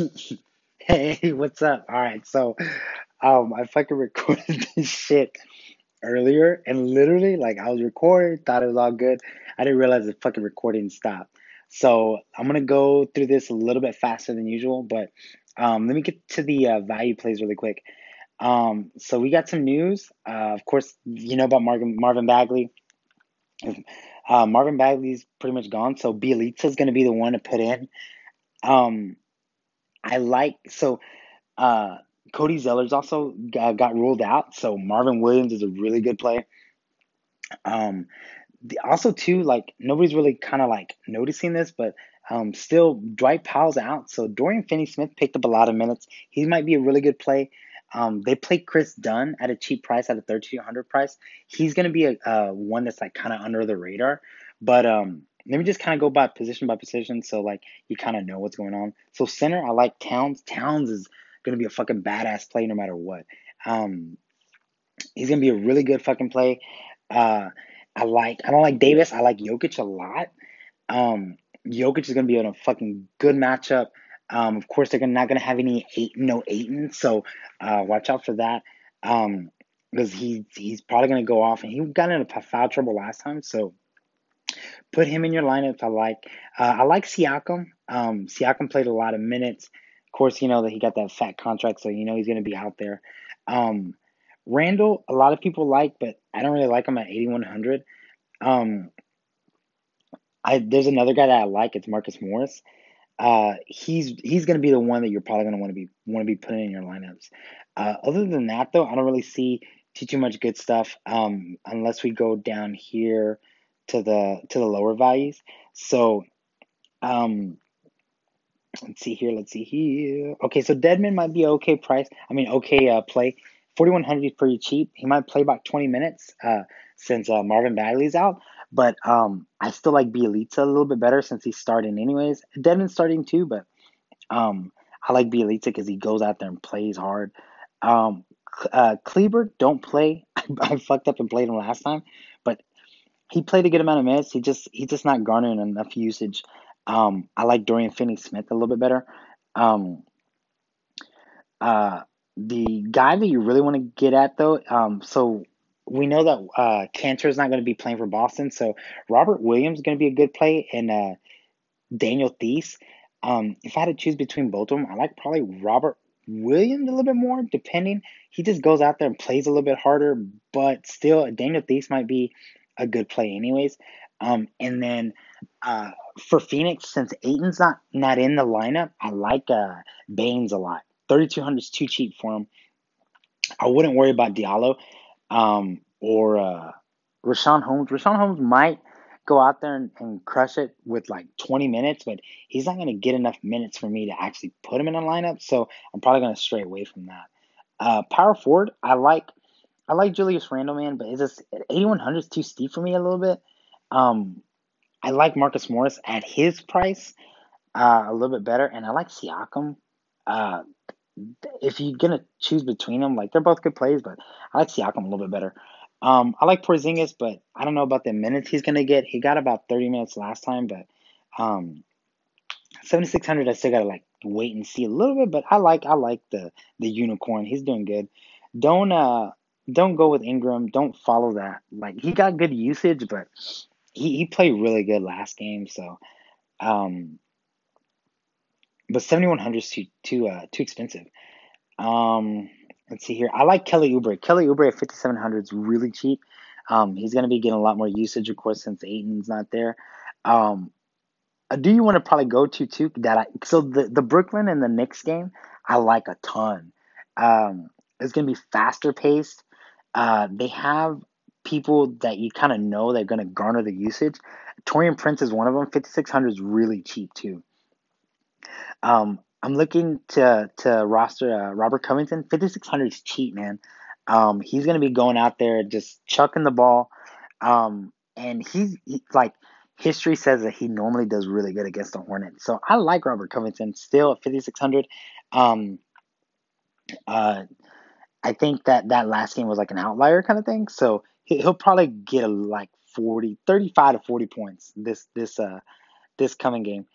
Hey, what's up? All right, so um, I fucking recorded this shit earlier, and literally, like, I was recording, thought it was all good. I didn't realize the fucking recording stopped. So I'm gonna go through this a little bit faster than usual, but um, let me get to the uh, value plays really quick. Um, so we got some news. Uh, of course, you know about Marvin Marvin Bagley. Uh, Marvin Bagley's pretty much gone, so Bjelica's gonna be the one to put in. Um, I like so uh, Cody Zeller's also got, got ruled out, so Marvin Williams is a really good play. Um, the, also too, like nobody's really kind of like noticing this, but um, still Dwight Powell's out, so Dorian Finney-Smith picked up a lot of minutes. He might be a really good play. Um, they play Kris Dunn at a cheap price, at a 1300 price. He's gonna be a, a one that's like kind of under the radar, but um, let me just kind of go by position by position, so like you kind of know what's going on. So center, I like Towns. Towns is gonna be a fucking badass play no matter what. Um, he's gonna be a really good fucking play. Uh, I like I don't like Davis. I like Jokic a lot. Um, Jokic is gonna be in a fucking good matchup. Um, of course, they're not gonna have any eight no Ayton, so uh, watch out for that. Um, because he he's probably gonna go off, and he got into foul trouble last time, so put him in your lineups. I like uh, I like Siakam. Um, Siakam played a lot of minutes. Of course, you know that he got that fat contract, so you know he's gonna be out there. Um, Randle, a lot of people like, but I don't really like him at 8100. Um, I there's another guy that I like. It's Marcus Morris. Uh, he's he's gonna be the one that you're probably gonna want to be want to be putting in your lineups. Uh, other than that, though, I don't really see too too much good stuff. Um, unless we go down here to the to the lower values. So, um, let's see here. Let's see here. Okay, so Dedmon might be okay price. I mean, okay uh, play. 4100 is pretty cheap. He might play about 20 minutes uh, since uh, Marvin Bagley's out. But um, I still like Bjelica a little bit better since he's starting anyways. Dedmon's starting too, but um, I like Bjelica because he goes out there and plays hard. Um, uh, Kleber, don't play. I, I fucked up and played him last time, he played a good amount of minutes. He just he's just not garnering enough usage. Um, I like Dorian Finney-Smith a little bit better. Um, uh, the guy that you really want to get at though, um, so we know that uh, Kanter is not going to be playing for Boston, so Robert Williams is going to be a good play, and uh, Daniel Theis. Um, if I had to choose between both of them, I like probably Robert Williams a little bit more, depending. He just goes out there and plays a little bit harder, but still, Daniel Theis might be a good play, anyways. Um, and then uh, for Phoenix, since Ayton's not not in the lineup, I like uh, Baynes a lot. 3200 is too cheap for him. I wouldn't worry about Diallo um, or uh, Richaun Holmes. Richaun Holmes might go out there and, and crush it with like 20 minutes, but he's not going to get enough minutes for me to actually put him in a lineup. So I'm probably going to stray away from that. Uh, power forward, I like I like Julius Randle, man, but it's just 8100 is too steep for me a little bit. Um, I like Marcus Morris at his price uh, a little bit better, and I like Siakam. Uh, if you're gonna choose between them, like they're both good plays, but I like Siakam a little bit better. Um, I like Porzingis, but I don't know about the minutes he's gonna get. He got about 30 minutes last time, but um, 7600 I still gotta like wait and see a little bit. But I like I like the the unicorn. He's doing good. Don't uh don't go with Ingram. Don't follow that. Like he got good usage, but he, he played really good last game. So um, but 7100 is too too uh, too expensive. Um, let's see here. I like Kelly Oubre. Kelly Oubre at 5700 is really cheap. Um, he's going to be getting a lot more usage, of course, since Ayton's not there. Um, uh, do you want to probably go to too? That I, so the the Brooklyn and the Knicks game, I like a ton. Um, it's going to be faster paced. Uh, they have people that you kind of know they're going to garner the usage. Taurean Prince is one of them. 5600 is really cheap too. Um, I'm looking to to roster uh, Robert Covington. 5600 is cheap, man. Um, he's gonna be going out there just chucking the ball, um, and he's he, like history says that he normally does really good against the Hornets. So I like Robert Covington still at 5600. Um, uh, I think that that last game was like an outlier kind of thing. So he, will probably get a, like 40, 35 to 40 points this this uh this coming game.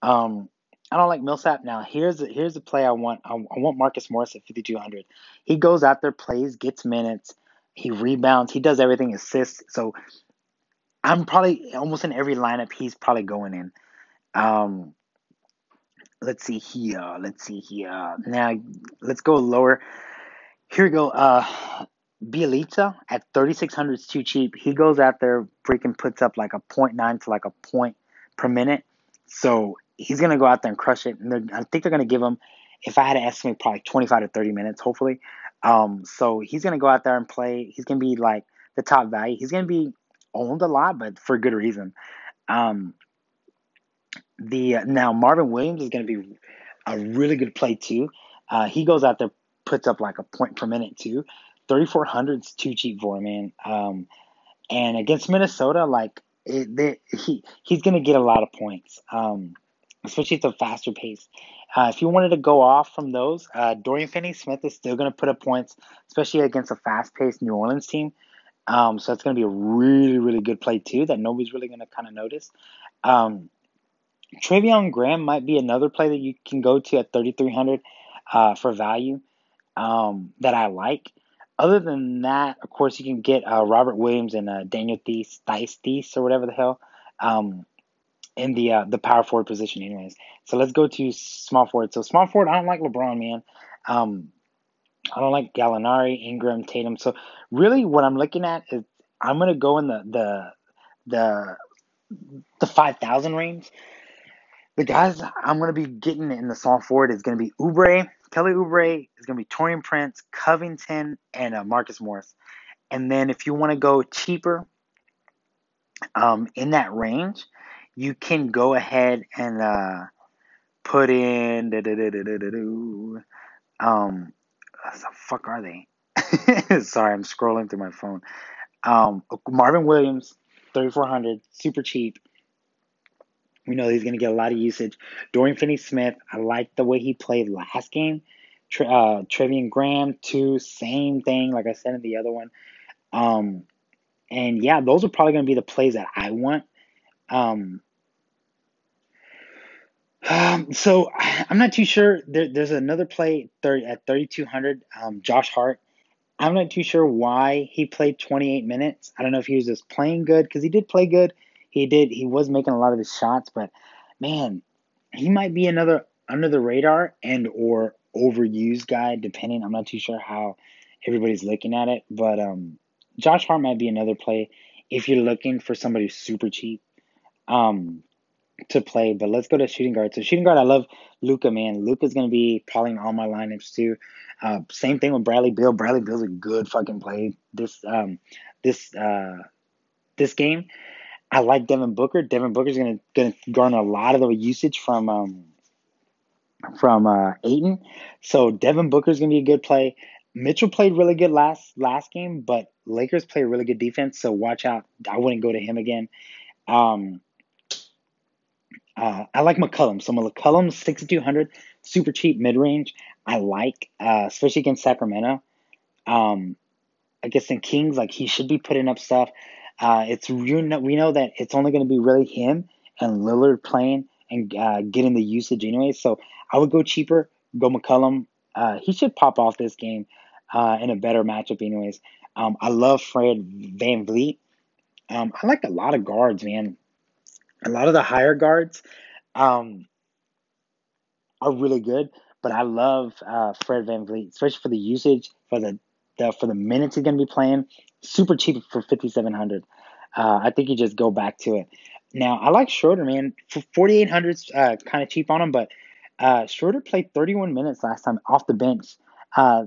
Um, I don't like Millsap. Now here's here's the play I want. I, I want Marcus Morris at 5200. He goes out there, plays, gets minutes, he rebounds, he does everything, assists. So I'm probably almost in every lineup he's probably going in. Um, let's see here. Let's see here. Now let's go lower. Here we go. Uh, Bjelica at 3600 is too cheap. He goes out there, freaking puts up like a 0.9 to like a point per minute. So he's gonna go out there and crush it. And I think they're gonna give him, if I had to estimate, probably 25 to 30 minutes, hopefully. Um, so he's gonna go out there and play. He's gonna be like the top value. He's gonna be owned a lot, but for good reason. Um, the uh, now Marvin Williams is gonna be a really good play too. Uh, he goes out there, puts up like a point per minute too. 3,400 is too cheap for him, man. Um, and against Minnesota, like it, they, he he's gonna get a lot of points. Um, especially at the faster pace. Uh, if you wanted to go off from those, uh, Dorian Finney-Smith is still to put up points, especially against a fast-paced New Orleans team. Um, so it's to be a really, really good play too that nobody's really to kind of notice. Um, Treveon Graham might be another play that you can go to at 3,300 uh, for value um, that I like. Other than that, of course, you can get uh, Robert Williams and uh, Daniel Theis, Theis, Theis, or whatever the hell. Um, in the uh, the power forward position, anyways. So let's go to small forward. So small forward, I don't like LeBron, man. Um, I don't like Gallinari, Ingram, Tatum. So really, what I'm looking at is I'm gonna go in the the the the five thousand range. The guys I'm gonna be getting in the small forward is gonna be Oubre, Kelly Oubre is gonna be Taurean Prince, Covington, and uh, Marcus Morris. And then if you want to go cheaper, um, in that range, you can go ahead and uh, put in um the fuck are they? Sorry, I'm scrolling through my phone. Um, Marvin Williams, 3400, super cheap. We know he's going to get a lot of usage. Dorian Finney-Smith, I like the way he played last game. Tre- uh, Treveon Graham, too, same thing, like I said in the other one. Um, and yeah, those are probably going to be the plays that I want. Um, um, so I'm not too sure. There, there's another play 30, at 3,200. Um, Josh Hart. I'm not too sure why he played 28 minutes. I don't know if he was just playing good because he did play good. He did. He was making a lot of his shots, but man, he might be another under the radar and or overused guy. Depending, I'm not too sure how everybody's looking at it, but um, Josh Hart might be another play if you're looking for somebody super cheap um, to play. But let's go to shooting guard. So shooting guard, I love Luka. Man, Luka's gonna be probably in all my lineups too. Uh, same thing with Bradley Beal. Bradley Beal's a good fucking play this um, this uh, this game. I like Devin Booker. Devin Booker's gonna gonna garner a lot of the usage from um, from uh, Ayton. So Devin Booker's gonna be a good play. Mitchell played really good last last game, but Lakers play a really good defense, so watch out. I wouldn't go to him again. Um, uh, I like McCollum. So McCollum, 6,200, super cheap mid range. I like, uh, especially against Sacramento. Um, I guess in Kings, like he should be putting up stuff. Uh, it's you know, we know that it's only going to be really him and Lillard playing and uh, getting the usage anyway. So I would go cheaper, go McCollum. Uh, he should pop off this game uh, in a better matchup, anyways. Um, I love Fred VanVleet. Um, I like a lot of guards, man. A lot of the higher guards um, are really good, but I love uh, Fred VanVleet, especially for the usage, for the, the for the minutes he's going to be playing. Super cheap for 5700 uh, I think you just go back to it. Now, I like Schroeder, man. For 4800 uh, kind of cheap on him, but uh, Schroeder played 31 minutes last time off the bench. Uh,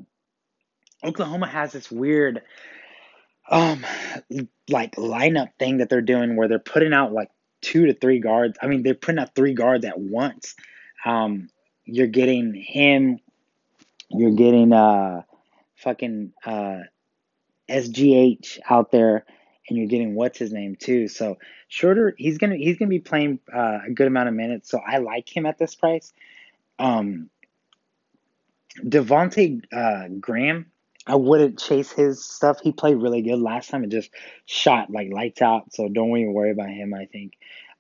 Oklahoma has this weird um like lineup thing that they're doing where they're putting out like two to three guards. I mean, they're putting out three guards at once. Um, you're getting him. You're getting uh, fucking uh, SGH out there, and you're getting what's his name too. So Schroeder, he's gonna he's gonna be playing uh, a good amount of minutes. So I like him at this price. Um, Devonte uh, Graham, I wouldn't chase his stuff. He played really good last time and just shot like lights out. So don't even worry about him. I think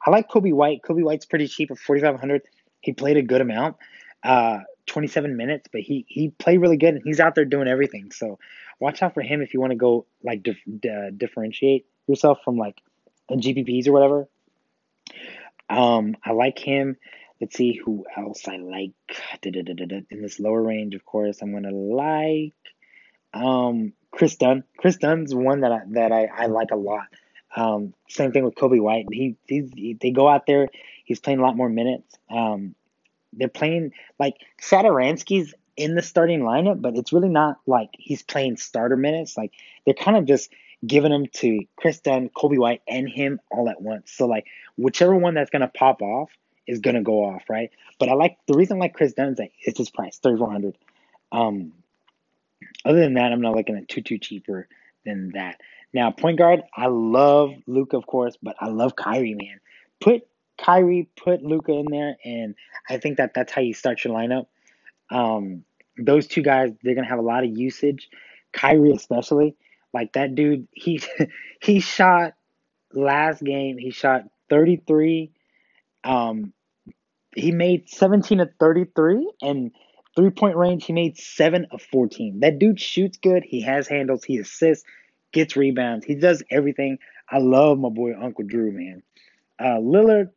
I like Coby White. Coby White's pretty cheap at 4,500. He played a good amount, uh, 27 minutes, but he he played really good and he's out there doing everything. So watch out for him if you want to go like dif- differentiate yourself from like GPPs or whatever. Um, I like him. Let's see who else I like in this lower range. Of course, I'm gonna like um, Kris Dunn. Kris Dunn's one that I, that I, I like a lot. Um, same thing with Coby White. He, he they go out there. He's playing a lot more minutes. Um, they're playing like Satoransky's in the starting lineup, but it's really not like he's playing starter minutes. Like they're kind of just giving them to Kris Dunn, Coby White, and him all at once. So like whichever one that's gonna pop off is gonna go off, right? But I like the reason I like Kris Dunn is that it's his price, thirty four hundred. Um, other than that, I'm not looking at too too cheaper than that. Now, point guard, I love Luke of course, but I love Kyrie, man. Put Kyrie, put Luka in there, and I think that that's how you start your lineup. Um, those two guys, they're gonna have a lot of usage. Kyrie, especially, like that dude, he he shot last game. He shot 33. Um, he made 17 of 33, and Three point range, he made seven of 14. That dude shoots good. He has handles. He assists, gets rebounds. He does everything. I love my boy Uncle Drew, man. Uh, Lillard,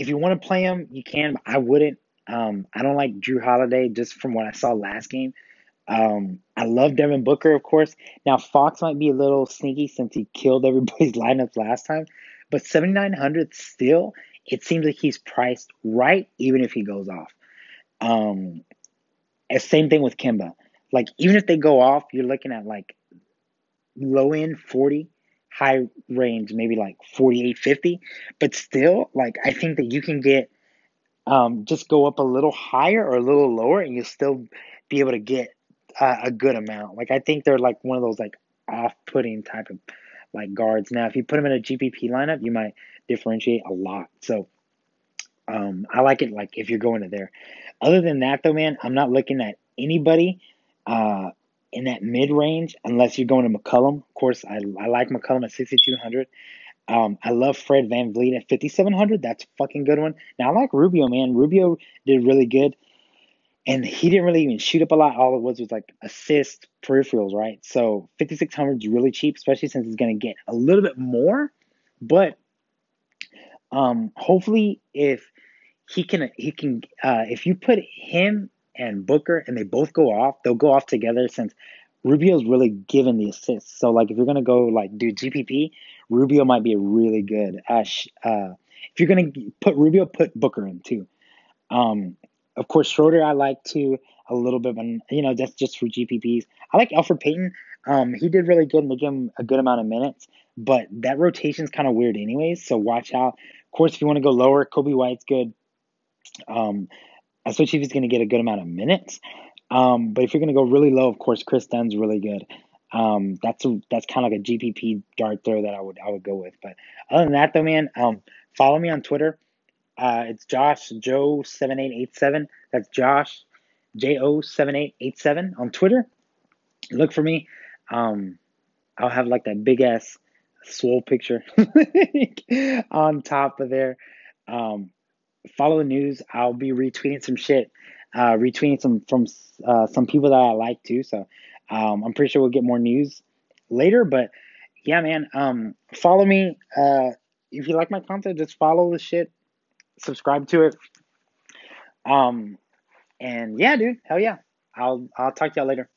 if you want to play him, you can. I wouldn't. Um, I don't like Jrue Holiday just from what I saw last game. Um, I love Devin Booker, of course. Now Fox might be a little sneaky since he killed everybody's lineups last time, but 7,900 still, it seems like he's priced right, even if he goes off. Um, same thing with Kemba. Like even if they go off, you're looking at like low end 40, high range maybe like 48, 50. But still, like I think that you can get um, just go up a little higher or a little lower, and you'll still be able to get uh, a good amount. Like I think they're like one of those like off-putting type of like guards. Now, if you put them in a GPP lineup, you might differentiate a lot. So um, I like it like if you're going to there. Other than that, though, man, I'm not looking at anybody uh, in that mid range unless you're going to McCollum. Of course, I, I like McCollum at 6,200. Um, I love Fred VanVleet at 5,700. That's a fucking good one. Now, I like Rubio, man. Rubio did really good. And he didn't really even shoot up a lot. All it was was like assist peripherals, right? So 5,600 is really cheap, especially since he's going to get a little bit more. But um, hopefully, if he can he can uh, if you put him and Booker and they both go off, they'll go off together since Rubio's really given the assists. So like if you're gonna go like do GPP, Rubio might be a really good. Ash. uh, if you're gonna put Rubio, put Booker in too. Um, of course, Schroeder I like too a little bit, but you know that's just for GPPs. I like Elfrid Payton. Um, he did really good and they give him a good amount of minutes, but that rotation's kind of weird anyways. So watch out. Of course, if you want to go lower, Coby White's good. Um, especially if he's going to get a good amount of minutes. Um, but if you're going to go really low, of course, Kris Dunn's really good. Um, that's a, that's kind of like a GPP dart throw that I would I would go with. But other than that, though, man, um, follow me on Twitter. Uh, it's Josh Joe seven eight eight seven. That's Josh J O seven eight eight seven on Twitter. Look for me. Um, I'll have like that big ass swole picture on top of there. Um, follow the news. I'll be retweeting some shit, uh, retweeting some from uh, some people that I like too. So um, I'm pretty sure we'll get more news later. But yeah, man, um, follow me. Uh, if you like my content, just follow the shit, subscribe to it. Um, and yeah, dude, hell yeah. I'll I'll talk to y'all later.